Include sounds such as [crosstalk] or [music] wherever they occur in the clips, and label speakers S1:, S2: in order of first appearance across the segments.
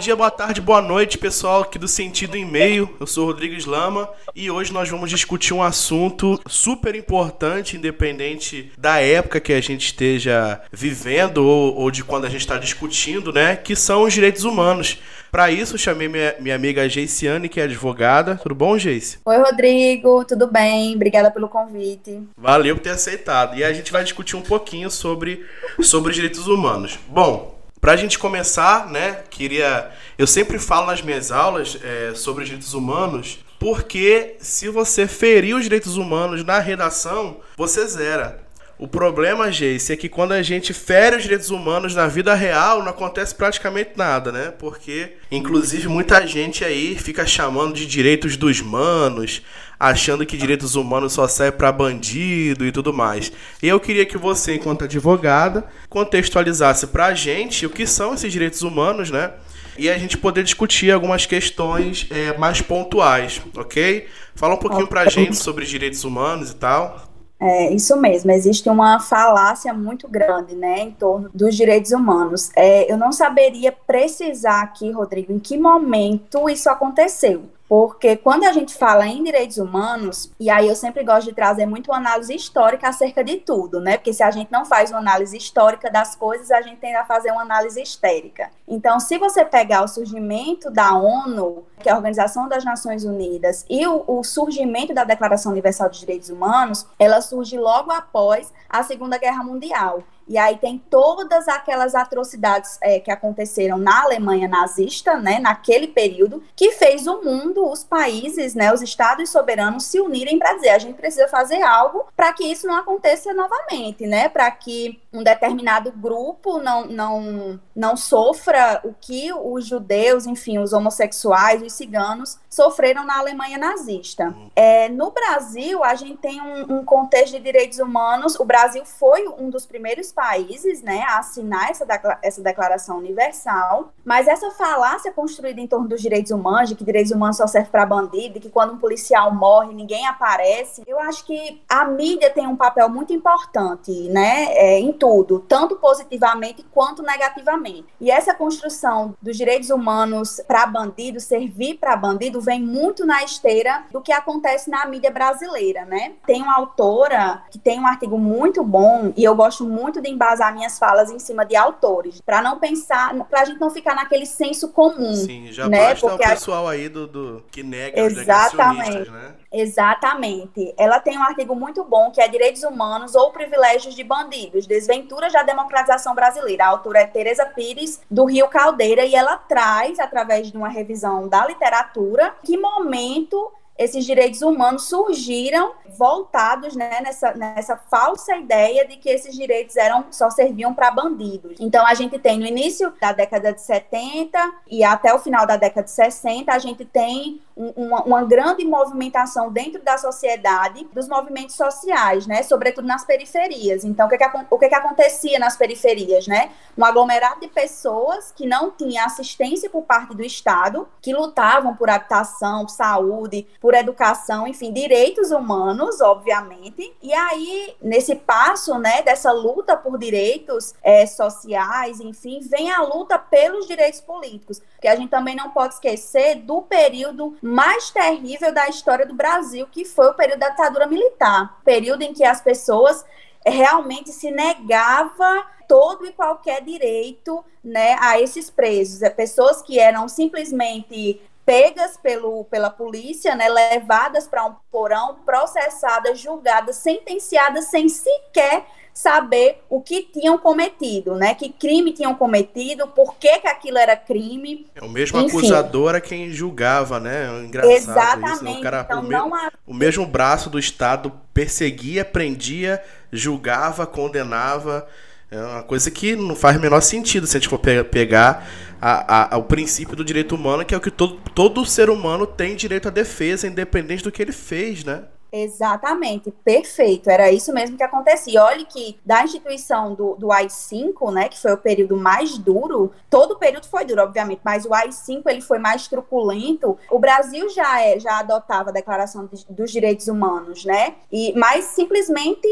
S1: dia, boa tarde, boa noite, pessoal aqui do Sentido em Meio. Eu sou Rodrigo Lama e hoje nós vamos discutir um assunto super importante, independente da época que a gente esteja vivendo ou, ou de quando a gente está discutindo, né? Que são os direitos humanos. Para isso, chamei minha, minha amiga Geiciane, que é advogada. Tudo bom, Geice?
S2: Oi, Rodrigo, tudo bem? Obrigada pelo convite.
S1: Valeu por ter aceitado. E a gente vai discutir um pouquinho sobre, sobre os direitos humanos. Bom, para a gente começar, né, queria. Eu sempre falo nas minhas aulas é, sobre os direitos humanos, porque se você ferir os direitos humanos na redação, você zera. O problema, Jace, é que quando a gente fere os direitos humanos na vida real, não acontece praticamente nada, né? Porque, inclusive, muita gente aí fica chamando de direitos dos manos, achando que direitos humanos só serve para bandido e tudo mais. E eu queria que você, enquanto advogada, contextualizasse para a gente o que são esses direitos humanos, né? E a gente poder discutir algumas questões é, mais pontuais, ok? Fala um pouquinho para a gente sobre os direitos humanos e tal.
S2: É, isso mesmo, existe uma falácia muito grande, né, em torno dos direitos humanos. É, eu não saberia precisar aqui, Rodrigo, em que momento isso aconteceu. Porque quando a gente fala em direitos humanos, e aí eu sempre gosto de trazer muito análise histórica acerca de tudo, né? Porque se a gente não faz uma análise histórica das coisas, a gente tende a fazer uma análise histérica. Então, se você pegar o surgimento da ONU, que é a Organização das Nações Unidas, e o, o surgimento da Declaração Universal dos Direitos Humanos, ela surge logo após a Segunda Guerra Mundial. E aí tem todas aquelas atrocidades é, que aconteceram na Alemanha nazista, né, naquele período, que fez o mundo, os países, né, os estados soberanos se unirem para dizer a gente precisa fazer algo para que isso não aconteça novamente, né, para que um determinado grupo não, não, não sofra o que os judeus, enfim, os homossexuais, os ciganos sofreram na Alemanha nazista. É, no Brasil, a gente tem um, um contexto de direitos humanos. O Brasil foi um dos primeiros países né, a assinar essa, essa declaração universal, mas essa falácia construída em torno dos direitos humanos, de que direitos humanos só servem para bandido, de que quando um policial morre ninguém aparece, eu acho que a mídia tem um papel muito importante né, é, em tudo, tanto positivamente quanto negativamente. E essa construção dos direitos humanos para bandido, servir para bandido, vem muito na esteira do que acontece na mídia brasileira. Né? Tem uma autora que tem um artigo muito bom, e eu gosto muito de embasar minhas falas em cima de autores, para não pensar, para a gente não ficar naquele senso comum.
S1: Sim, já né? basta Porque o pessoal a... aí do, do, que nega Exatamente. os né?
S2: Exatamente. Ela tem um artigo muito bom que é Direitos Humanos ou Privilégios de Bandidos, Desventuras da Democratização Brasileira. A autora é Tereza Pires, do Rio Caldeira, e ela traz, através de uma revisão da literatura, que momento esses direitos humanos surgiram voltados né, nessa, nessa falsa ideia de que esses direitos eram só serviam para bandidos. Então a gente tem no início da década de 70 e até o final da década de 60, a gente tem uma, uma, grande movimentação dentro da sociedade dos movimentos sociais, né? Sobretudo nas periferias. Então, o que, que, o que, que acontecia nas periferias, né? Um aglomerado de pessoas que não tinha assistência por parte do Estado, que lutavam por habitação, saúde, por educação, enfim, direitos humanos, obviamente. E aí, nesse passo, né, dessa luta por direitos é, sociais, enfim, vem a luta pelos direitos políticos, que a gente também não pode esquecer do período mais terrível da história do Brasil, que foi o período da ditadura militar, período em que as pessoas realmente se negava todo e qualquer direito né, a esses presos. É, pessoas que eram simplesmente pegas pelo, pela polícia, né, levadas para um porão, processadas, julgadas, sentenciadas sem sequer saber o que tinham cometido, né? Que crime tinham cometido, por que, que aquilo era crime.
S1: É o mesmo Enfim. acusador é quem julgava, né? É engraçado Exatamente. Isso, né? O, cara, então, o, não há... o mesmo braço do Estado perseguia, prendia, julgava, condenava. É uma coisa que não faz o menor sentido se a gente for pegar a, a, o princípio do direito humano, que é o que todo, todo ser humano tem direito à defesa, independente do que ele fez, né?
S2: Exatamente, perfeito. Era isso mesmo que acontecia. Olhe que da instituição do, do AI-5, né, que foi o período mais duro, todo o período foi duro, obviamente, mas o AI-5 ele foi mais truculento. O Brasil já é, já adotava a Declaração de, dos Direitos Humanos, né? E mas simplesmente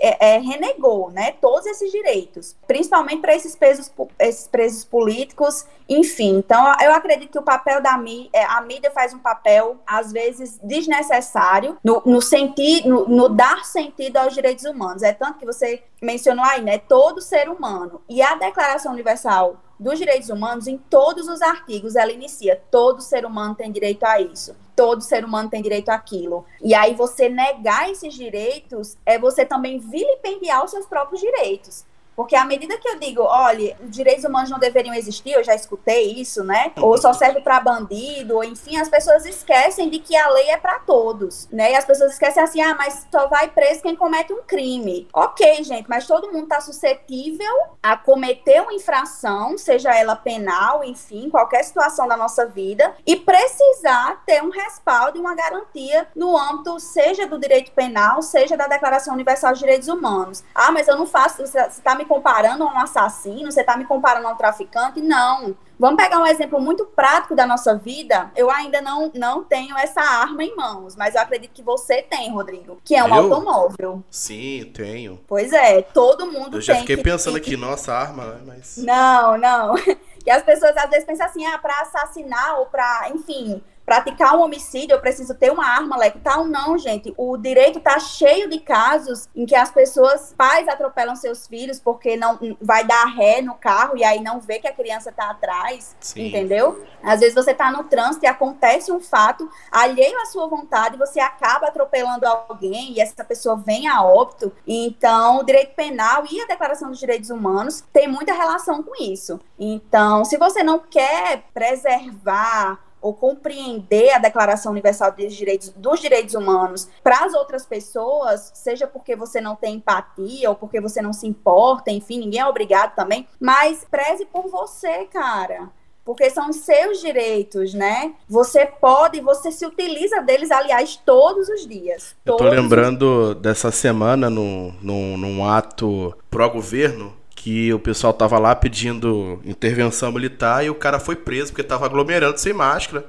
S2: é, é, renegou, né, todos esses direitos, principalmente para esses presos, esses presos políticos, enfim. Então, eu acredito que o papel da mídia, é, a mídia faz um papel às vezes desnecessário no, no sentido, no, no, dar sentido aos direitos humanos. É tanto que você mencionou aí, né? Todo ser humano. E a Declaração Universal dos Direitos Humanos, em todos os artigos, ela inicia: todo ser humano tem direito a isso, todo ser humano tem direito àquilo. E aí você negar esses direitos é você também vilipendiar os seus próprios direitos. Porque à medida que eu digo, olha, os direitos humanos não deveriam existir, eu já escutei isso, né? Ou só serve para bandido, ou enfim, as pessoas esquecem de que a lei é para todos, né? E as pessoas esquecem assim, ah, mas só vai preso quem comete um crime. Ok, gente, mas todo mundo está suscetível a cometer uma infração, seja ela penal, enfim, qualquer situação da nossa vida, e precisar ter um respaldo e uma garantia no âmbito, seja do direito penal, seja da Declaração Universal de Direitos Humanos. Ah, mas eu não faço, você está me comparando a um assassino, você está me comparando a um traficante. Não. Vamos pegar um exemplo muito prático da nossa vida. Eu ainda não, não tenho essa arma em mãos, mas eu acredito que você tem, Rodrigo, que é um eu? automóvel.
S1: Sim, tenho.
S2: Pois é, todo mundo tem.
S1: Eu já fiquei que... pensando aqui, nossa, arma, né, mas.
S2: Não, não. [laughs] E as pessoas às vezes pensam assim, ah, para assassinar ou para, enfim, praticar um homicídio, eu preciso ter uma arma letal. Não, gente. O direito está cheio de casos em que as pessoas, pais atropelam seus filhos porque não vai dar ré no carro e aí não vê que a criança está atrás, Sim. entendeu? Às vezes você está no trânsito e acontece um fato alheio à sua vontade, você acaba atropelando alguém e essa pessoa vem a óbito. Então, o direito penal e a Declaração dos Direitos Humanos tem muita relação com isso. Então, se você não quer preservar ou compreender a Declaração Universal dos Direitos, dos Direitos Humanos para as outras pessoas, seja porque você não tem empatia ou porque você não se importa, enfim, ninguém é obrigado também, mas preze por você, cara. Porque são os seus direitos, né? Você pode, você se utiliza deles, aliás, todos os dias.
S1: Todos Eu tô lembrando os... dessa semana no, no, num ato pró-governo, que o pessoal tava lá pedindo intervenção militar e o cara foi preso porque tava aglomerando sem máscara.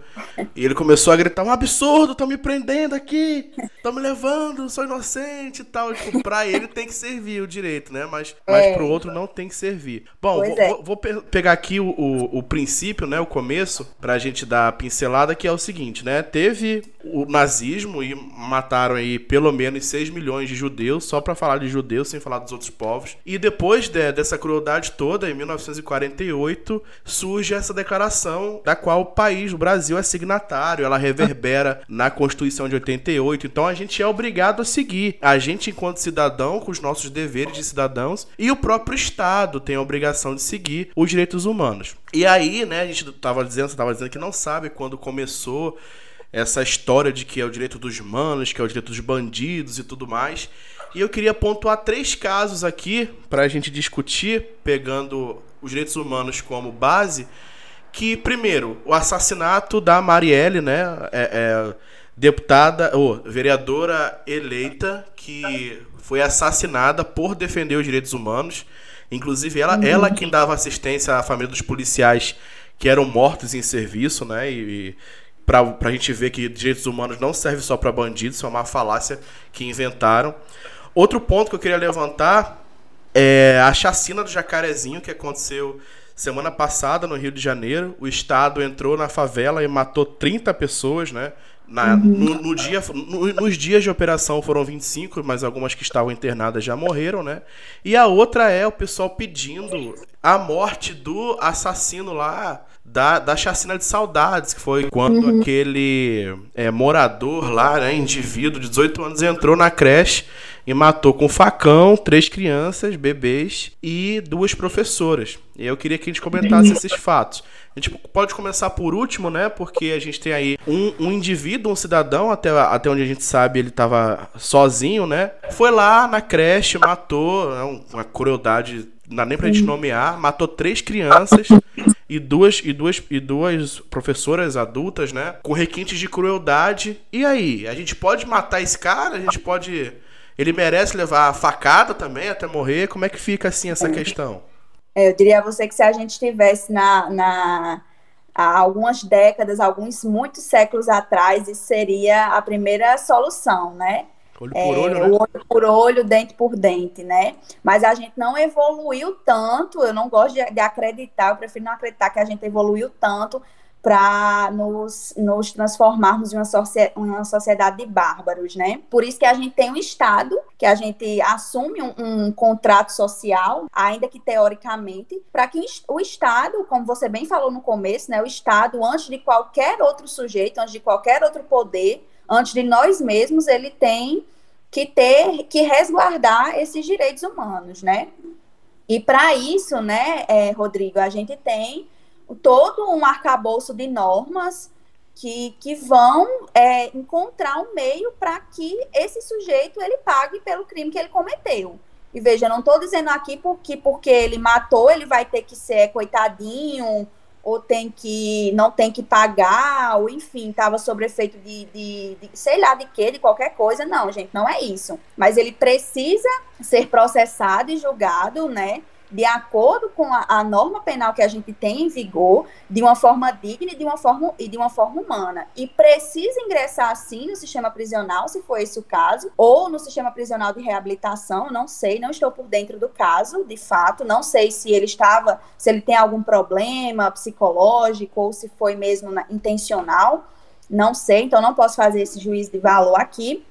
S1: E ele começou a gritar: um absurdo, estão me prendendo aqui, estão me levando, sou inocente e tal. Tipo, pra ele tem que servir o direito, né? Mas, mas é. pro outro não tem que servir. Bom, vou, é. vou, vou, pegar aqui o, o, o, princípio, né? O começo, pra gente dar a pincelada, que é o seguinte, né? Teve o nazismo e mataram aí pelo menos 6 milhões de judeus, só para falar de judeus, sem falar dos outros povos. E depois de, dessa crueldade toda, em 1948, surge essa declaração da qual o país, o Brasil, é signatário. Ela reverbera [laughs] na Constituição de 88. Então a gente é obrigado a seguir. A gente, enquanto cidadão, com os nossos deveres de cidadãos, e o próprio Estado tem a obrigação de seguir os direitos humanos. E aí, né, a gente tava dizendo, você tava dizendo que não sabe quando começou essa história de que é o direito dos manos, que é o direito dos bandidos e tudo mais. E eu queria pontuar três casos aqui para a gente discutir, pegando os direitos humanos como base. Que, primeiro, o assassinato da Marielle, né? É, é, deputada, ou vereadora eleita, que foi assassinada por defender os direitos humanos. Inclusive, ela, uhum. ela quem dava assistência à família dos policiais que eram mortos em serviço, né? E, pra, pra gente ver que direitos humanos não servem só para bandidos, isso é uma falácia que inventaram. Outro ponto que eu queria levantar é a chacina do Jacarezinho que aconteceu semana passada no Rio de Janeiro. O Estado entrou na favela e matou 30 pessoas, né? Na, uhum. no, no, dia, no, nos dias de operação foram 25, mas algumas que estavam internadas já morreram, né? E a outra é o pessoal pedindo a morte do assassino lá da, da chacina de saudades, que foi quando uhum. aquele é, morador lá, né, indivíduo de 18 anos, entrou na creche e matou com facão três crianças, bebês e duas professoras. E eu queria que a gente comentasse esses fatos. A gente pode começar por último, né? Porque a gente tem aí um, um indivíduo, um cidadão, até, até onde a gente sabe, ele estava sozinho, né? Foi lá na creche, matou, né, uma crueldade, não dá nem pra gente nomear, matou três crianças e duas, e duas, e duas professoras adultas, né? Com requintes de crueldade. E aí? A gente pode matar esse cara? A gente pode. Ele merece levar a facada também até morrer? Como é que fica assim essa é. questão?
S2: Eu diria a você que se a gente estivesse na, na há algumas décadas, alguns muitos séculos atrás, isso seria a primeira solução, né?
S1: Olho por olho,
S2: é,
S1: né?
S2: Olho por olho, dente por dente, né? Mas a gente não evoluiu tanto, eu não gosto de, de acreditar, eu prefiro não acreditar que a gente evoluiu tanto para nos, nos transformarmos em uma, uma sociedade de bárbaros, né? Por isso que a gente tem um Estado, que a gente assume um, um contrato social, ainda que teoricamente, para que o Estado, como você bem falou no começo, né? O Estado, antes de qualquer outro sujeito, antes de qualquer outro poder, antes de nós mesmos, ele tem que ter, que resguardar esses direitos humanos, né? E para isso, né, é, Rodrigo, a gente tem todo um arcabouço de normas que, que vão é, encontrar um meio para que esse sujeito ele pague pelo crime que ele cometeu. E veja, não estou dizendo aqui porque, porque ele matou, ele vai ter que ser coitadinho, ou tem que não tem que pagar, ou enfim, estava sob efeito de, de, de, sei lá de quê, de qualquer coisa. Não, gente, não é isso. Mas ele precisa ser processado e julgado, né? De acordo com a, a, norma penal que a gente tem em vigor, de uma forma digna e de uma forma, e de uma forma humana. E precisa ingressar, sim, no sistema prisional, se for esse o caso, ou no sistema prisional de reabilitação, não sei, não estou por dentro do caso, de fato, não sei se ele estava, se ele tem algum problema psicológico ou se foi mesmo na, intencional, não sei, então não posso fazer esse juízo de valor aqui,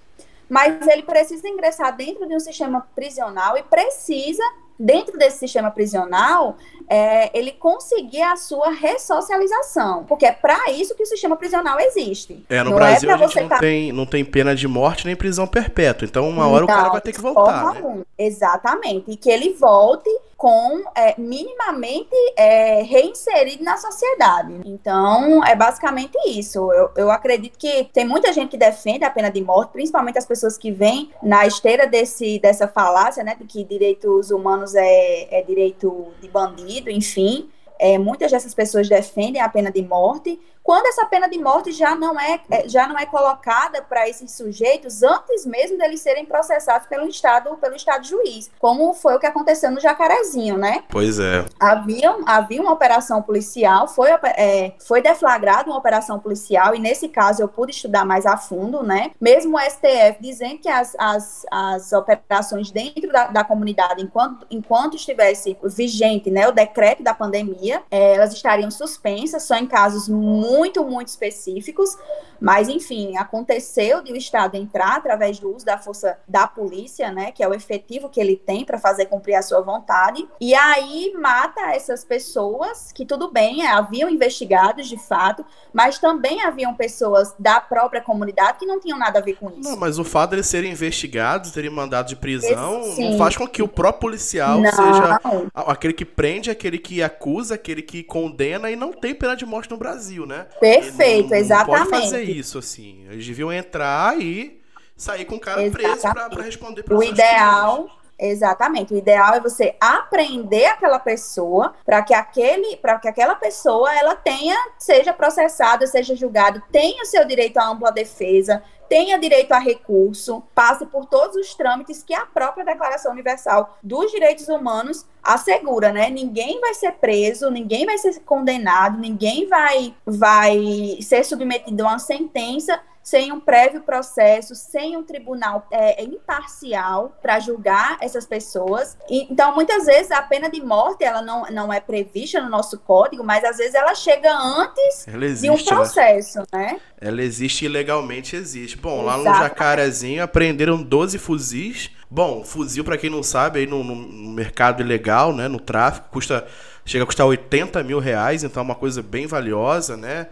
S2: mas ele precisa ingressar dentro de um sistema prisional e precisa dentro desse sistema prisional, é, ele conseguir a sua ressocialização. Porque é para isso que o sistema prisional existe.
S1: É, no não é Brasil é a gente não, tá... tem, não tem pena de morte nem prisão perpétua. Então, uma hora não, o cara vai ter que voltar. Né?
S2: Exatamente. E que ele volte com é, minimamente é, reinserido na sociedade. Então, é basicamente isso. Eu, eu acredito que tem muita gente que defende a pena de morte, principalmente as pessoas que vêm na esteira desse, dessa falácia, né, de que direitos humanos é, é direito de bandido, enfim. É, muitas dessas pessoas defendem a pena de morte, quando essa pena de morte já não é, é já não é colocada para esses sujeitos antes mesmo deles serem processados pelo Estado, pelo Estado juiz, como foi o que aconteceu no Jacarezinho, né?
S1: Pois é.
S2: Havia, havia uma operação policial, foi, é, foi deflagrada uma operação policial, e nesse caso eu pude estudar mais a fundo, né? Mesmo o STF dizendo que as, as, as operações dentro da, da comunidade, enquanto, enquanto estivesse vigente né, o decreto da pandemia, é, elas estariam suspensas só em casos muito muito, muito específicos, mas enfim, aconteceu de o Estado entrar através do uso da força da polícia, né, que é o efetivo que ele tem para fazer cumprir a sua vontade, e aí mata essas pessoas que tudo bem, é, haviam investigados de fato, mas também haviam pessoas da própria comunidade que não tinham nada a ver com isso.
S1: Não, mas o fato de eles serem investigados, terem mandado de prisão, Esse, não faz com que o próprio policial não. seja aquele que prende, aquele que acusa, aquele que condena e não tem pena de morte no Brasil, né?
S2: Perfeito, não, exatamente. Não
S1: fazer isso, assim. Eles deviam entrar e sair com o cara exatamente. preso para responder
S2: O ideal. Exatamente. O ideal é você aprender aquela pessoa para que aquele, para que aquela pessoa ela tenha, seja processada, seja julgada, tenha o seu direito à ampla defesa, tenha direito a recurso, passe por todos os trâmites que a própria Declaração Universal dos Direitos Humanos assegura, né? Ninguém vai ser preso, ninguém vai ser condenado, ninguém vai, vai ser submetido a uma sentença sem um prévio processo, sem um tribunal é, imparcial para julgar essas pessoas. E, então, muitas vezes, a pena de morte ela não, não é prevista no nosso código, mas às vezes ela chega antes existe, de um né? processo, né? né?
S1: Ela existe ilegalmente, existe. Bom, lá no Jacarezinho apreenderam 12 fuzis. Bom, fuzil, para quem não sabe, aí no, no, mercado ilegal, né, no tráfico, custa chega a custar 80 mil reais, então é uma coisa bem valiosa, né?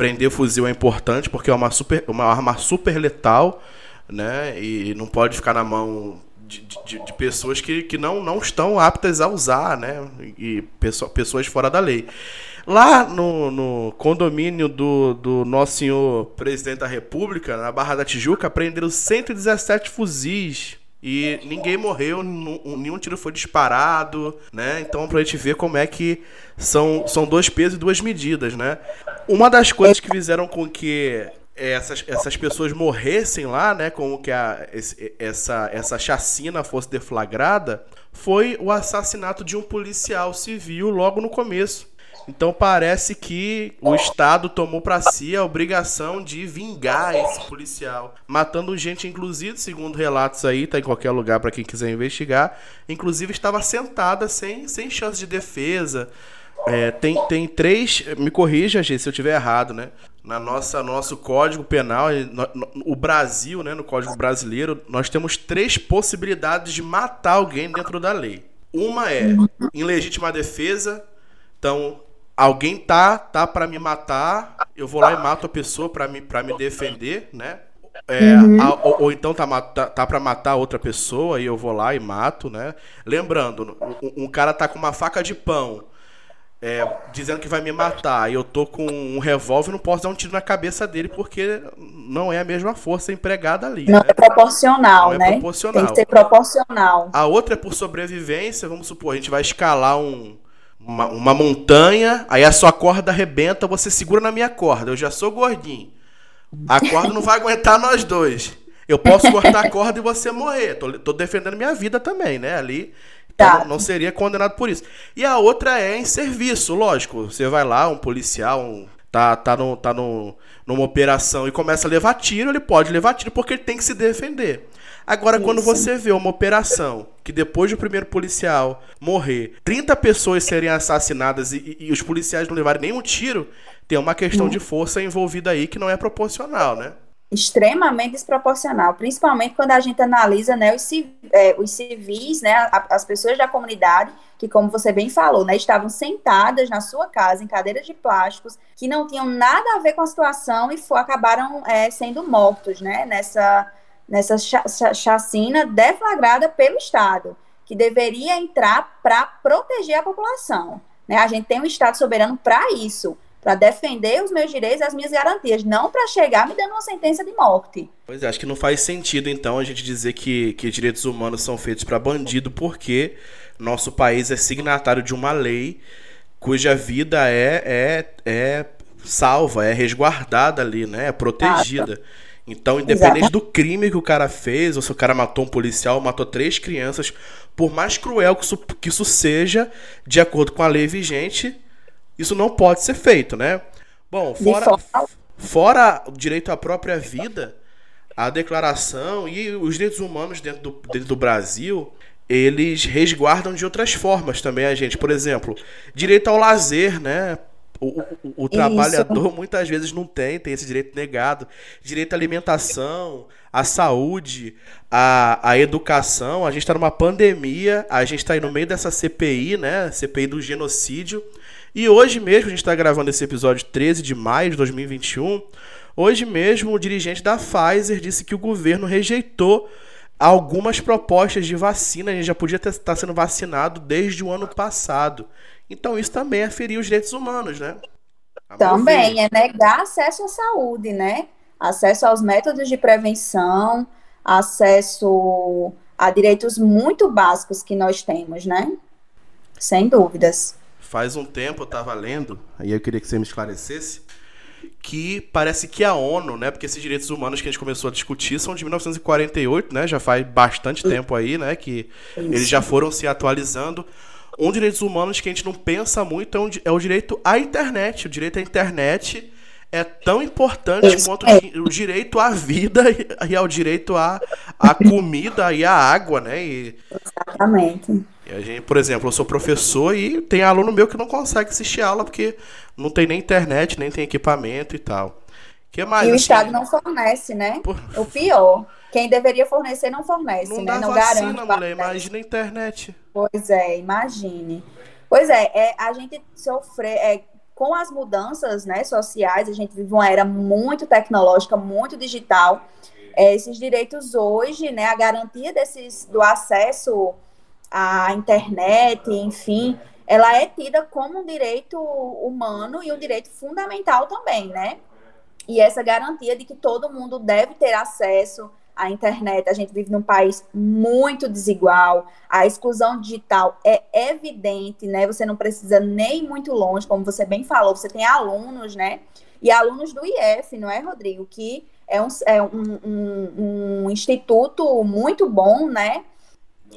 S1: prender fuzil é importante porque é uma, super, uma arma super letal, né? E não pode ficar na mão de, de, de, pessoas que, que não, não estão aptas a usar, né? E pessoas fora da lei. Lá no, no condomínio do, do nosso senhor presidente da República, na Barra da Tijuca, prenderam 117 fuzis. E ninguém morreu, nenhum tiro foi disparado, né? Então pra gente ver como é que são, são dois pesos e duas medidas, né? Uma das coisas que fizeram com que essas, essas pessoas morressem lá, né? Como que a, essa, essa chacina fosse deflagrada, foi o assassinato de um policial civil logo no começo. Então parece que o Estado tomou para si a obrigação de vingar esse policial, matando gente, inclusive, segundo relatos aí, tá em qualquer lugar para quem quiser investigar, inclusive estava sentada sem, sem chance de defesa. É, tem, tem três, me corrija, gente, se eu tiver errado, né? Na nossa nosso Código Penal, o Brasil, né, no Código Brasileiro, nós temos três possibilidades de matar alguém dentro da lei. Uma é em legítima defesa, então alguém tá tá para me matar, eu vou lá e mato a pessoa para me para me defender, né? É, uhum. a, ou, ou, então tá, tá, tá para matar outra pessoa e eu vou lá e mato, né? Lembrando, um, um cara tá com uma faca de pão, é, dizendo que vai me matar, e eu tô com um revólver, não posso dar um tiro na cabeça dele porque não é a mesma força empregada ali.
S2: Não né? é proporcional, não é né? Proporcional. Tem que ser proporcional.
S1: A outra é por sobrevivência, vamos supor, a gente vai escalar um uma, uma montanha, aí a sua corda arrebenta, você segura na minha corda. Eu já sou gordinho. A corda não vai aguentar nós dois. Eu posso cortar a corda e você morrer. Tô, tô defendendo minha vida também, né? Ali. Então, tá. não seria condenado por isso. E a outra é em serviço, lógico. Você vai lá, um policial, um, tá, tá, no, tá no, numa operação e começa a levar tiro, ele pode levar tiro porque ele tem que se defender. Agora, Isso. quando você vê uma operação que depois do primeiro policial morrer, 30 pessoas serem assassinadas e, e os policiais não levarem nenhum tiro, tem uma questão de força envolvida aí que não é proporcional, né?
S2: extremamente desproporcional, principalmente quando a gente analisa né, os, é, os civis, né, as pessoas da comunidade, que como você bem falou, né, estavam sentadas na sua casa em cadeiras de plásticos, que não tinham nada a ver com a situação e for, acabaram é, sendo mortos né, nessa, nessa chacina deflagrada pelo Estado, que deveria entrar para proteger a população. Né? A gente tem um Estado soberano para isso, para defender os meus direitos e as minhas garantias, não para chegar me dando uma sentença de morte.
S1: Pois é, acho que não faz sentido então a gente dizer que, que direitos humanos são feitos para bandido, porque nosso país é signatário de uma lei cuja vida é, é, é salva, é resguardada ali, né? É protegida. Então, independente Exato. do crime que o cara fez, ou se o cara matou um policial, matou três crianças, por mais cruel que isso, que isso seja, de acordo com a lei vigente, isso não pode ser feito, né? Bom, fora, fora o direito à própria vida, a declaração e os direitos humanos dentro do, dentro do Brasil, eles resguardam de outras formas também a gente. Por exemplo, direito ao lazer, né? O, o, o trabalhador [laughs] muitas vezes não tem, tem esse direito negado. Direito à alimentação, à saúde, à, à educação. A gente está numa pandemia, a gente está aí no meio dessa CPI, né? CPI do genocídio. E hoje mesmo, a gente está gravando esse episódio 13 de maio de 2021. Hoje mesmo, o dirigente da Pfizer disse que o governo rejeitou algumas propostas de vacina. A gente já podia estar tá sendo vacinado desde o ano passado. Então isso também é ferir os direitos humanos, né?
S2: também é negar acesso à saúde, né? Acesso aos métodos de prevenção, acesso a direitos muito básicos que nós temos, né? Sem dúvidas.
S1: Faz um tempo eu estava lendo, aí eu queria que você me esclarecesse, que parece que a ONU, né, porque esses direitos humanos que a gente começou a discutir são de 1948, né, já faz bastante tempo aí, né, que eles já foram se atualizando um direitos humanos que a gente não pensa muito é, um, é o direito à internet. O direito à internet é tão importante quanto o direito à vida [laughs] e ao direito à, à comida e à água, né? E,
S2: Exatamente.
S1: E a gente, por exemplo, eu sou professor e tem aluno meu que não consegue assistir aula porque não tem nem internet, nem tem equipamento e tal.
S2: Que mais, e o assim, Estado não fornece, né? Por... O pior. Quem deveria fornecer não fornece,
S1: não
S2: né?
S1: Dá não vacina, garante. Mulher, imagina a internet.
S2: Pois é, imagine. Pois é, é a gente sofrer é, com as mudanças né, sociais, a gente vive uma era muito tecnológica, muito digital. É, esses direitos hoje, né, a garantia desses, do acesso à internet, enfim, ela é tida como um direito humano e um direito fundamental também, né? E essa garantia de que todo mundo deve ter acesso a internet, a gente vive num país muito desigual, a exclusão digital é evidente, né? Você não precisa nem muito longe, como você bem falou, você tem alunos, né? E alunos do IF, não é, Rodrigo? Que é um, é um, um, um instituto muito bom, né?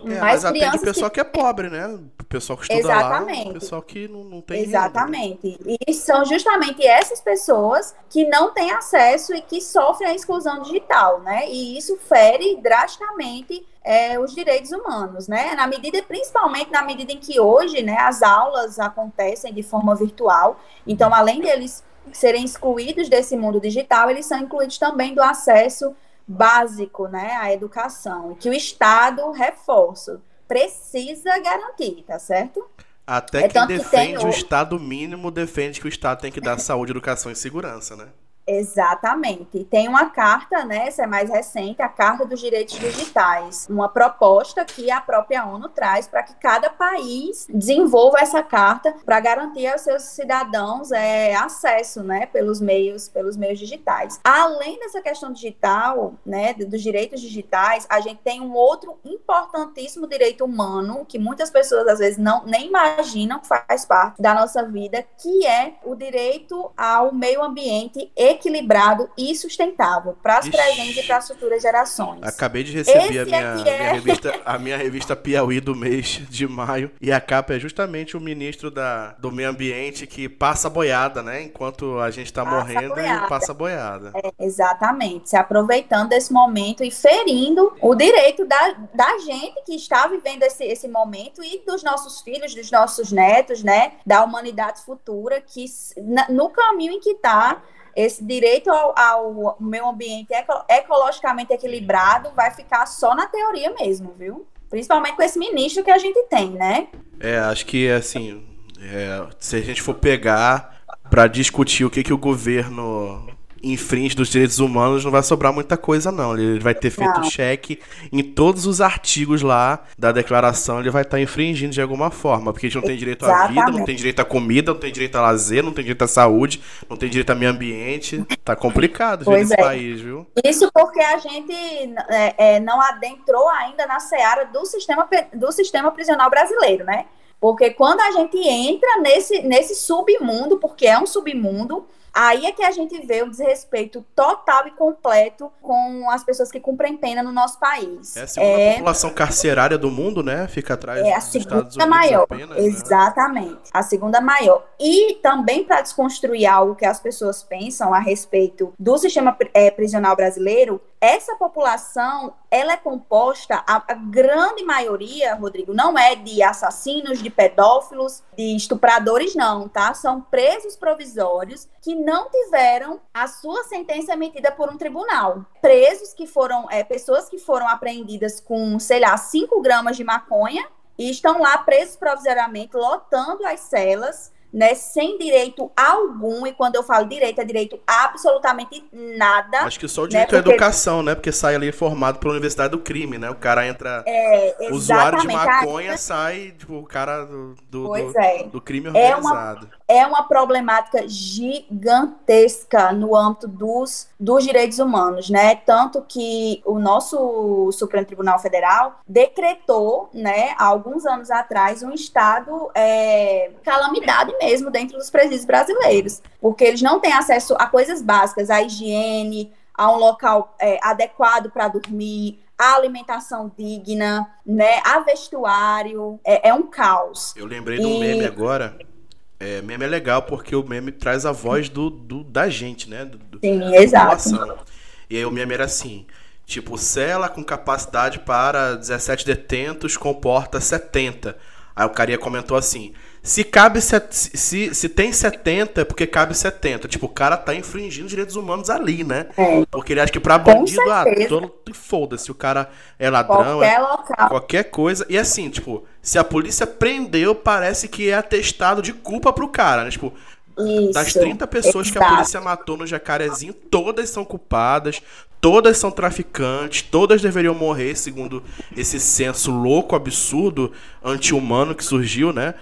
S1: É, mas, atende pessoal que... que... é pobre, né? O pessoal que estuda
S2: Exatamente.
S1: lá, o pessoal que não, não tem
S2: Exatamente. Renda, né? E são justamente essas pessoas que não têm acesso e que sofrem a exclusão digital, né? E isso fere drasticamente é, os direitos humanos, né? Na medida, principalmente na medida em que hoje, né, as aulas acontecem de forma virtual. Então, além deles serem excluídos desse mundo digital, eles são incluídos também do acesso básico, né, à educação, que o Estado, reforço, precisa garantir, tá certo?
S1: Até é quem defende que o Estado mínimo defende que o Estado tem que dar saúde, educação e segurança, né?
S2: Exatamente. Tem uma carta, né, essa é mais recente, a Carta dos Direitos Digitais, uma proposta que a própria ONU traz para que cada país desenvolva essa carta para garantir aos seus cidadãos é, acesso, né, pelos meios, pelos meios digitais. Além dessa questão digital, né, dos direitos digitais, a gente tem um outro importantíssimo direito humano que muitas pessoas às vezes não nem imaginam que faz parte da nossa vida, que é o direito ao meio ambiente e equilibrado e sustentável para as presentes e para as futuras gerações.
S1: Acabei de receber a minha, é minha revista, a minha revista Piauí do mês de maio e a capa é justamente o ministro da, do meio ambiente que passa boiada, né? Enquanto a gente está morrendo e passa boiada.
S2: É, exatamente, se aproveitando desse momento e ferindo o direito da, da gente que está vivendo esse, esse momento e dos nossos filhos, dos nossos netos, né? Da humanidade futura que no caminho em que está esse direito ao, ao meio ambiente eco, ecologicamente equilibrado vai ficar só na teoria mesmo, viu? Principalmente com esse ministro que a gente tem, né?
S1: É, acho que assim, é, se a gente for pegar para discutir o que, que o governo infringe dos direitos humanos, não vai sobrar muita coisa, não. Ele vai ter feito não. cheque em todos os artigos lá da declaração, ele vai estar tá infringindo de alguma forma, porque a gente não tem direito Exatamente. à vida, não tem direito à comida, não tem direito a lazer, não tem direito à saúde, não tem direito ao meio ambiente. Tá complicado
S2: pois é.
S1: país, viu?
S2: Isso porque a gente é, é, não adentrou ainda na seara do sistema, do sistema prisional brasileiro, né? Porque quando a gente entra nesse, nesse submundo, porque é um submundo, Aí é que a gente vê o desrespeito total e completo com as pessoas que cumprem pena no nosso país.
S1: É a segunda é... população carcerária do mundo, né? Fica atrás
S2: é a segunda maior.
S1: Apenas,
S2: né? Exatamente. Né? A segunda maior. E também para desconstruir algo que as pessoas pensam a respeito do sistema é, prisional brasileiro, essa população ela é composta, a, a, grande maioria, Rodrigo, não é de assassinos, de pedófilos, de estupradores, não, tá? São presos provisórios que não tiveram a sua sentença emitida por um tribunal. Presos que foram, é, pessoas que foram apreendidas com, sei lá, 5 gramas de maconha e estão lá presos provisoriamente, lotando as celas né, sem direito algum, e quando eu falo direito, é direito absolutamente nada.
S1: Acho que só o né, direito né, à educação, né? Porque sai ali formado pela Universidade do Crime, né? O cara entra.
S2: É,
S1: usuário de maconha, sai, tipo, o cara do, do, do,
S2: é.
S1: do crime organizado.
S2: É uma é uma problemática gigantesca no âmbito dos, dos direitos humanos, né? Tanto que o nosso Supremo Tribunal Federal decretou, né, há alguns anos atrás, um estado é, calamidade mesmo dentro dos presídios brasileiros, porque eles não têm acesso a coisas básicas, a higiene, a um local é, adequado para dormir, a alimentação digna, né, a vestuário, é, é um caos.
S1: Eu lembrei de um meme agora é, meme é legal porque o meme traz a voz do, do da gente, né? Do,
S2: Sim, da exato.
S1: E aí o meme era assim: tipo, cela com capacidade para 17 detentos comporta 70. Aí o carinha comentou assim: se cabe se, se, se tem 70 é porque cabe 70. Tipo, o cara tá infringindo os direitos humanos ali, né?
S2: É.
S1: Porque ele acha que pra bandido, ah, todo, foda-se, o cara é ladrão,
S2: qualquer
S1: é
S2: local.
S1: qualquer coisa. E assim, tipo, se a polícia prendeu, parece que é atestado de culpa pro cara, né? Tipo,
S2: isso,
S1: das 30 pessoas exato. que a polícia matou no Jacarezinho, todas são culpadas, todas são traficantes, todas deveriam morrer, segundo esse senso louco, absurdo, anti-humano que surgiu, né?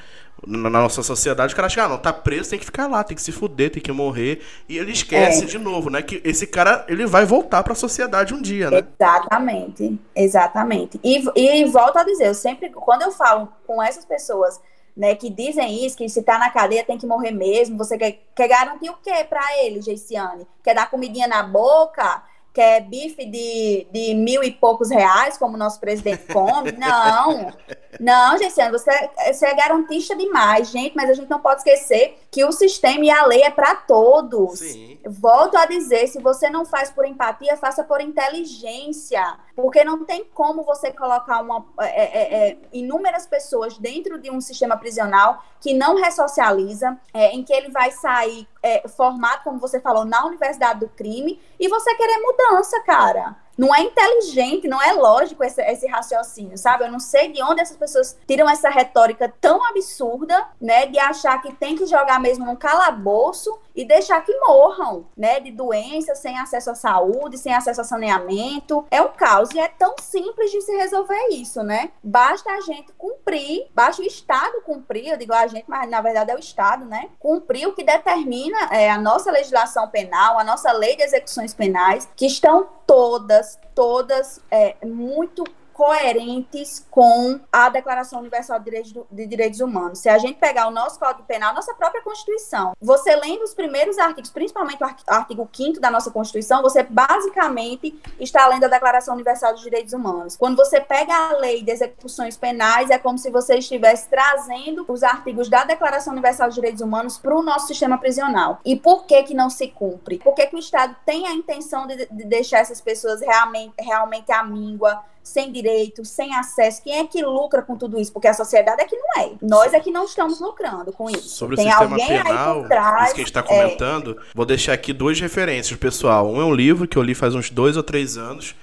S1: Na nossa sociedade, o cara acha, ah, não, tá preso, tem que ficar lá, tem que se fuder, tem que morrer. E ele esquece é. de novo, né? Que esse cara, ele vai voltar para a sociedade um dia, né?
S2: Exatamente, exatamente. E, e volto a dizer, eu sempre, quando eu falo com essas pessoas, né, que dizem isso, que se tá na cadeia tem que morrer mesmo, você quer, quer garantir o quê para ele, Geiciane? Quer dar comidinha na boca? quer bife de, de mil e poucos reais, como o nosso presidente come. Não, [laughs] não, Gessiano, você, você é garantista demais, gente, mas a gente não pode esquecer que o sistema e a lei é para todos. Sim. Volto a dizer, se você não faz por empatia, faça por inteligência, porque não tem como você colocar uma, é, é, é, inúmeras pessoas dentro de um sistema prisional que não ressocializa, é, em que ele vai sair é, formado, como você falou, na universidade do crime, e você querer mudança, cara não é inteligente, não é lógico esse, esse, raciocínio, sabe? Eu não sei de onde essas pessoas tiram essa retórica tão absurda, né, de achar que tem que jogar mesmo num calabouço e deixar que morram, né, de doenças, sem acesso à saúde, sem acesso a saneamento. É um caos e é tão simples de se resolver isso, né? Basta a gente cumprir, basta o Estado cumprir, eu digo a gente, mas na verdade é o Estado, né? Cumprir o que determina é, a nossa legislação penal, a nossa lei de execuções penais, que estão todas, todas é, muito coerentes com a Declaração Universal de Direitos, de Direitos, Humanos. Se a gente pegar o nosso Código Penal, nossa própria Constituição, você lendo os primeiros artigos, principalmente o artigo 5 da nossa Constituição, você basicamente está lendo a Declaração Universal dos Direitos Humanos. Quando você pega a lei de execuções penais, é como se você estivesse trazendo os artigos da Declaração Universal dos Direitos Humanos para o nosso sistema prisional. E por que que não se cumpre? Porque que o Estado tem a intenção de, de deixar essas pessoas realmente, realmente à míngua, sem direito, sem acesso. Quem é que lucra com tudo isso? Porque a sociedade é que não é. Nós é que não estamos lucrando com isso.
S1: Sobre Tem o sistema penal, trás, isso que a gente está comentando, é... vou deixar aqui duas referências, pessoal. Um é um livro que eu li faz uns dois ou três anos,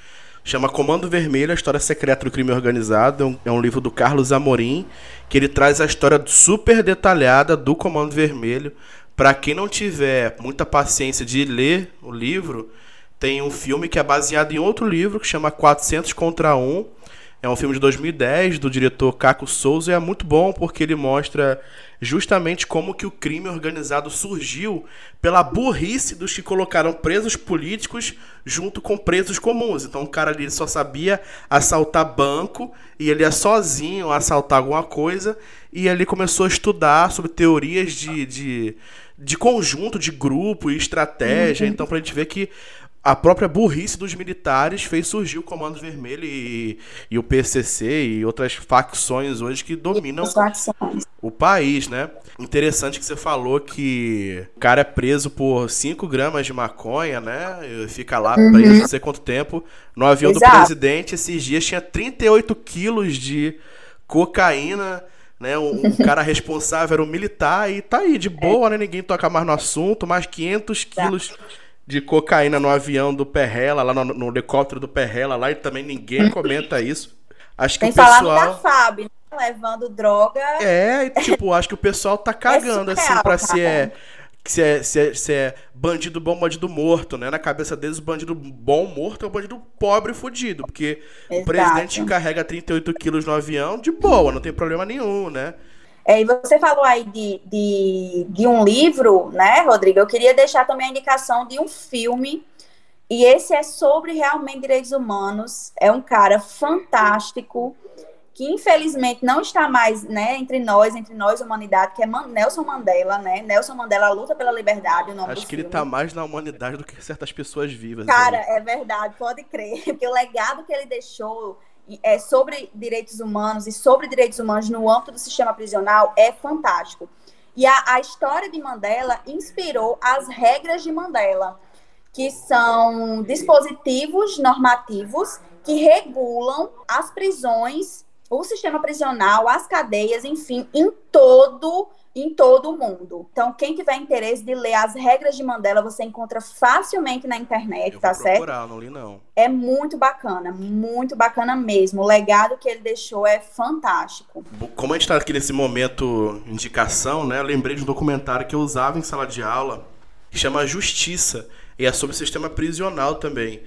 S1: chama Comando Vermelho, a história secreta do crime organizado. É um, é um livro do Carlos Amorim, que ele traz a história super detalhada do Comando Vermelho. Para quem não tiver muita paciência de ler o livro, tem um filme que é baseado em outro livro que chama 400 contra 1. É um filme de 2010 do diretor Caco Souza e é muito bom porque ele mostra justamente como que o crime organizado surgiu pela burrice dos que colocaram presos políticos junto com presos comuns. Então o cara ali só sabia assaltar banco e ele ia sozinho assaltar alguma coisa e ele começou a estudar sobre teorias de, de, de conjunto, de grupo e estratégia. Uhum. Então pra gente ver que a própria burrice dos militares fez surgir o Comando Vermelho e, e o PCC e outras facções hoje que dominam o país, né? Interessante que você falou que o cara é preso por 5 gramas de maconha, né? Fica lá uhum. preso não sei quanto tempo. No avião Exato. do presidente, esses dias tinha 38 quilos de cocaína né? Um, um [laughs] cara responsável era um militar e tá aí, de boa, né? Ninguém toca mais no assunto, mais 500 quilos de cocaína no avião do Perrela, lá no, no helicóptero do Perrela, lá e também ninguém [laughs] comenta isso. Acho que Tem o pessoal. da
S2: Fábio, né? levando droga.
S1: É, tipo, [laughs] acho que o pessoal tá é cagando, é surreal, assim, pra se é, se é, se, é, se é bandido bom, bandido morto, né? Na cabeça deles, o bandido bom morto é o bandido pobre fudido. Porque Exato. o presidente carrega 38 quilos no avião de boa, não tem problema nenhum, né?
S2: É, e você falou aí de, de, de um livro, né, Rodrigo? Eu queria deixar também a indicação de um filme, e esse é sobre realmente direitos humanos. É um cara fantástico, que infelizmente não está mais né, entre nós, entre nós, humanidade, que é Man Nelson Mandela, né? Nelson Mandela luta pela liberdade.
S1: Acho que ele está mais na humanidade do que certas pessoas vivas.
S2: Cara, aí. é verdade, pode crer. [laughs] Porque o legado que ele deixou é, sobre direitos humanos e sobre direitos humanos no âmbito do sistema prisional é fantástico. E a, a história de Mandela inspirou as regras de Mandela, que são dispositivos normativos que regulam as prisões, o sistema prisional, as cadeias, enfim, em todo em todo o mundo. Então, quem tiver interesse de ler as regras de Mandela, você encontra facilmente na internet, Eu tá vou certo?
S1: Procurar, não li não.
S2: É muito bacana, muito bacana mesmo. O legado que ele deixou é fantástico.
S1: Como a gente está aqui nesse momento indicação, né? Eu lembrei de um documentário que eu usava em sala de aula, que chama Justiça, e é sobre o sistema prisional também.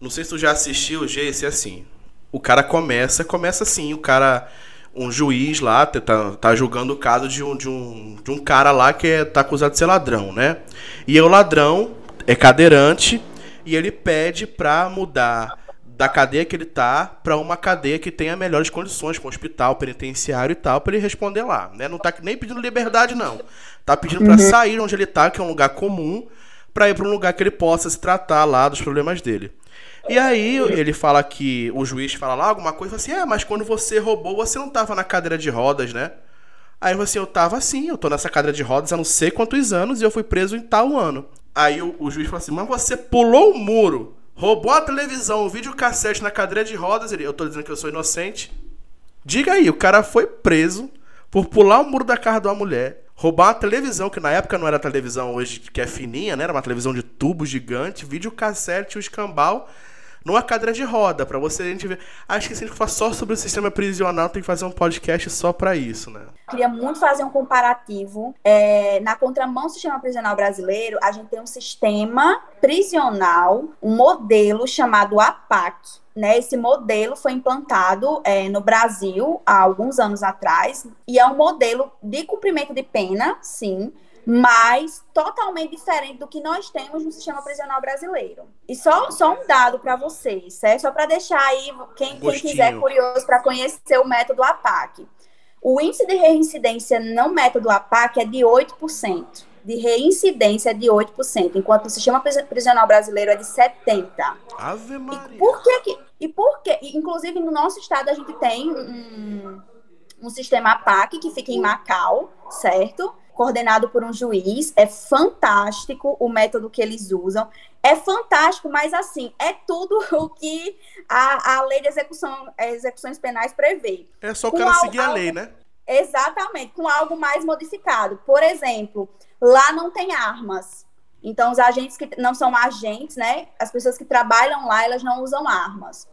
S1: Não sei se tu já assistiu, G, esse é assim. O cara começa, começa assim, o cara um juiz lá tá, tá julgando o caso de um, de, um, de um cara lá que é, tá acusado de ser ladrão, né? E o ladrão é cadeirante e ele pede pra mudar da cadeia que ele tá para uma cadeia que tenha melhores condições, com hospital, penitenciário e tal, para ele responder lá, né? Não tá nem pedindo liberdade não. Tá pedindo para uhum. sair onde ele tá, que é um lugar comum, para ir para um lugar que ele possa se tratar lá dos problemas dele. E aí ele fala que o juiz fala lá alguma coisa assim: "É, mas quando você roubou, você não tava na cadeira de rodas, né?" Aí você, eu tava assim, eu tô nessa cadeira de rodas há não sei quantos anos e eu fui preso em tal ano. Aí o, o juiz fala assim: "Mas você pulou o muro, roubou a televisão, o videocassete na cadeira de rodas, ele, eu tô dizendo que eu sou inocente?" Diga aí, o cara foi preso por pular o muro da casa de uma mulher, roubar uma televisão, que na época não era televisão hoje, que é fininha, né? Era uma televisão de tubo gigante, videocassete, o escambau numa cadeira de roda, para você a gente ver. Acho que se a gente for só sobre o sistema prisional, tem que fazer um podcast só para isso, né?
S2: Queria muito fazer um comparativo. É, na contramão do sistema prisional brasileiro, a gente tem um sistema prisional, um modelo chamado APAC. Né, esse modelo foi implantado é, no Brasil há alguns anos atrás e é um modelo de cumprimento de pena, sim, mas totalmente diferente do que nós temos no sistema prisional brasileiro. E só, só um dado para vocês, certo? Só para deixar aí quem, quem quiser curioso para conhecer o método APAC. O índice de reincidência no método APAC é de 8%. De reincidência é de 8%, enquanto o sistema prisional brasileiro é de 70%.
S1: Ave Maria.
S2: E por que, e por que inclusive no nosso estado a gente tem um, um sistema APAC que fica em Macau, certo? coordenado por um juiz. É fantástico o método que eles usam. É fantástico, mas assim, é tudo [laughs] o que a, a lei de execução, execuções penais prevê.
S1: É só o cara seguir a lei, né?
S2: Exatamente, com algo mais modificado. Por exemplo, lá não tem armas. Então, os agentes que não são agentes, né? As pessoas que trabalham lá, elas não usam armas.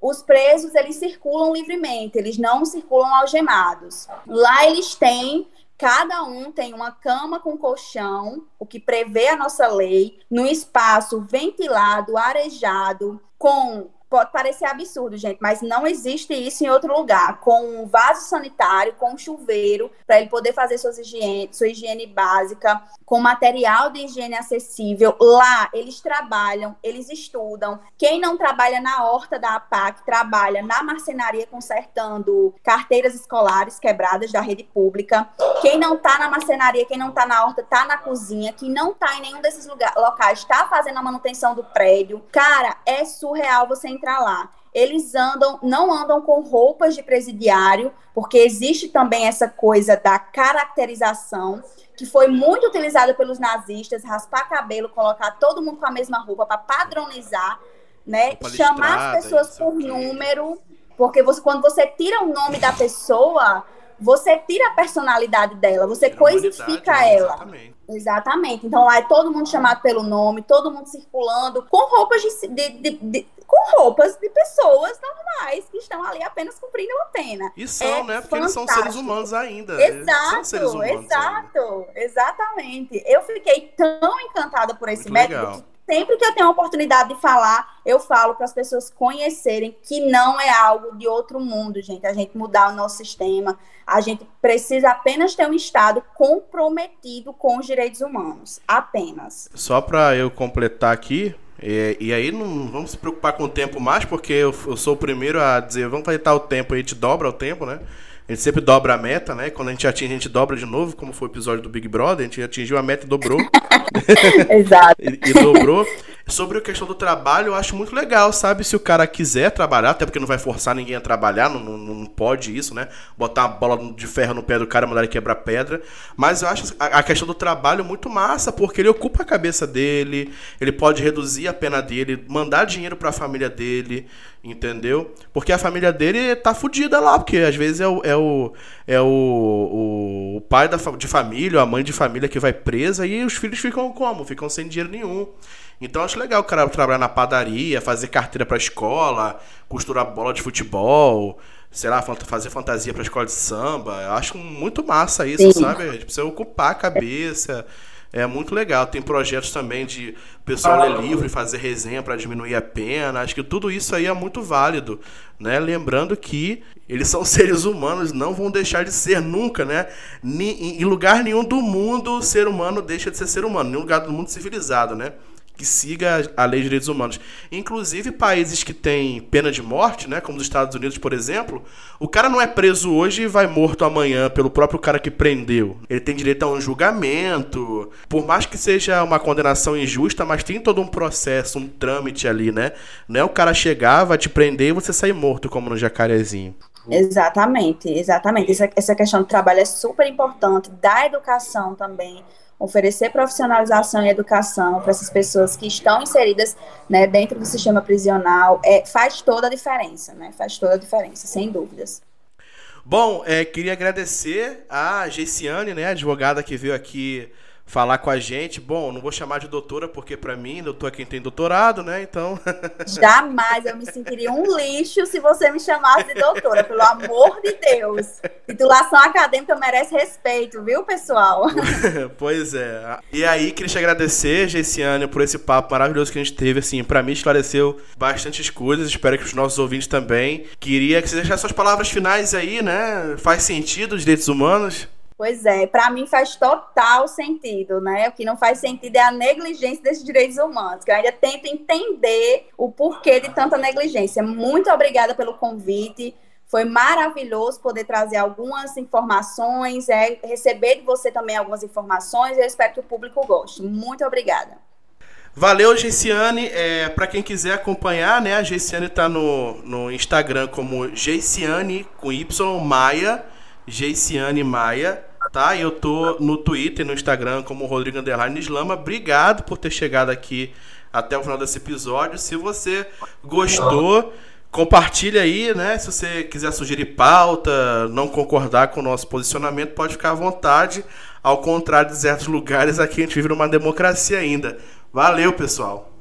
S2: Os presos, eles circulam livremente, eles não circulam algemados. Lá eles têm Cada um tem uma cama com colchão, o que prevê a nossa lei, no espaço ventilado, arejado, com pode parecer absurdo, gente, mas não existe isso em outro lugar. Com um vaso sanitário, com um chuveiro, para ele poder fazer suas higiene, sua higiene básica, com material de higiene acessível. Lá, eles trabalham, eles estudam. Quem não trabalha na horta da APAC, trabalha na marcenaria consertando carteiras escolares quebradas da rede pública. Quem não está na marcenaria, quem não está na horta, está na cozinha. Quem não está em nenhum desses lugares, locais, está fazendo a manutenção do prédio. Cara, é surreal você entrar lá. Eles andam, não andam com roupas de presidiário, porque existe também essa coisa da caracterização que foi muito utilizada pelos nazistas, raspar cabelo, colocar todo mundo com a mesma roupa para padronizar, né? Chamar as pessoas por número, porque você, quando você tira o nome da pessoa, você tira a personalidade dela, você tira coisifica né? ela. Exatamente. Exatamente. Então lá é todo mundo chamado pelo nome, todo mundo circulando com roupas de, de, de, com roupas de pessoas normais que estão ali apenas cumprindo uma pena.
S1: E são, é né? Porque fantástico. eles são seres humanos ainda.
S2: Exato, humanos exato, ainda. exatamente. Eu fiquei tão encantada por esse Muito método legal. que sempre que eu tenho a oportunidade de falar, eu falo para as pessoas conhecerem que não é algo de outro mundo, gente. A gente mudar o nosso sistema, a gente precisa apenas ter um Estado comprometido com os direitos humanos. Apenas.
S1: Só para eu completar aqui, e, e, aí não vamos se preocupar com o tempo mais, porque eu, eu sou o primeiro a dizer, vamos fazer tal tempo, a gente dobra o tempo, né? A gente sempre dobra a meta, né? Quando a gente atinge, a gente dobra de novo, como foi o episódio do Big Brother, a gente atingiu a meta e dobrou. [laughs] [laughs]
S2: Exato.
S1: e, e, dobrou. Sobre a questão do trabalho, eu acho muito legal, sabe? Se o cara quiser trabalhar, até porque não vai forçar ninguém a trabalhar, não, não, não pode isso, né? Botar uma bola de ferro no pé do cara, mandar ele quebrar pedra. Mas eu acho a, a questão do trabalho muito massa, porque ele ocupa a cabeça dele, ele pode reduzir a pena dele, mandar dinheiro para a família dele, entendeu? Porque a família dele tá fudida lá, porque às vezes é o, é o, é o, o pai da, de família, a mãe de família que vai presa e os filhos ficam como? Ficam sem dinheiro nenhum. Então acho legal o cara trabalhar na padaria, fazer carteira pra escola, costurar bola de futebol, sei lá, fazer fantasia pra escola de samba. Eu acho muito massa isso, Sim. sabe? A gente precisa ocupar a cabeça, É muito legal. Tem projetos também de pessoal ler livro e fazer resenha para diminuir a pena. Acho que tudo isso aí é muito válido, né? Lembrando que eles são [laughs] seres humanos, não vão deixar de ser nunca, né? Em lugar nenhum do mundo o ser humano deixa de ser ser humano, nenhum lugar do mundo civilizado, né? Que siga a lei de direitos humanos. Inclusive países que têm pena de morte, né, como os Estados Unidos, por exemplo, o cara não é preso hoje e vai morto amanhã pelo próprio cara que prendeu. Ele tem direito a um julgamento. Por mais que seja uma condenação injusta, mas tem todo um processo, um trâmite ali, né? Não é o cara chegar, vai te prender e você sair morto, como no jacarezinho.
S2: Exatamente, exatamente. Essa, essa questão do trabalho é super importante, da educação também oferecer profissionalização e educação para essas pessoas que estão inseridas né, dentro do sistema prisional é, faz toda a diferença, né? Faz toda a diferença, sem dúvidas.
S1: Bom, é, queria agradecer a Geiciane, né, advogada que veio aqui falar com a gente. Bom, não vou chamar de doutora, porque para mim, doutor é quem tem doutorado, né? Então. [laughs]
S2: Jamais eu me sentiria um lixo se você me chamasse de doutora, pelo amor de Deus. Titulação acadêmica merece respeito, viu, pessoal? [laughs]
S1: pois é. E aí, queria te agradecer, Gessiane, por esse papo maravilhoso que a gente teve. Assim, para mim esclareceu bastantes coisas. Espero que os nossos ouvintes também. Queria que você deixasse suas palavras finais aí, né? Faz sentido os direitos humanos?
S2: Pois é, para mim faz total sentido, né? O que não faz sentido é a negligência desses direitos humanos, que eu ainda tento entender o porquê de tanta negligência. Muito obrigada pelo convite. Foi maravilhoso poder trazer algumas informações, é, receber de você também algumas informações. Eu espero que o público goste. Muito obrigada.
S1: Valeu, Geiciane. É, para quem quiser acompanhar, né, a Geiciane está no, no Instagram como Geiciane com Y Maia Geiciane Maia, tá? Eu tô no Twitter e no Instagram como Rodrigo Underline Islama. Obrigado por ter chegado aqui até o final desse episódio. Se você gostou, compartilha aí, né? Se você quiser sugerir pauta, não concordar com o nosso posicionamento, pode ficar à vontade. Ao contrário de certos [laughs] lugares, aqui a gente vive numa democracia ainda. Valeu, pessoal!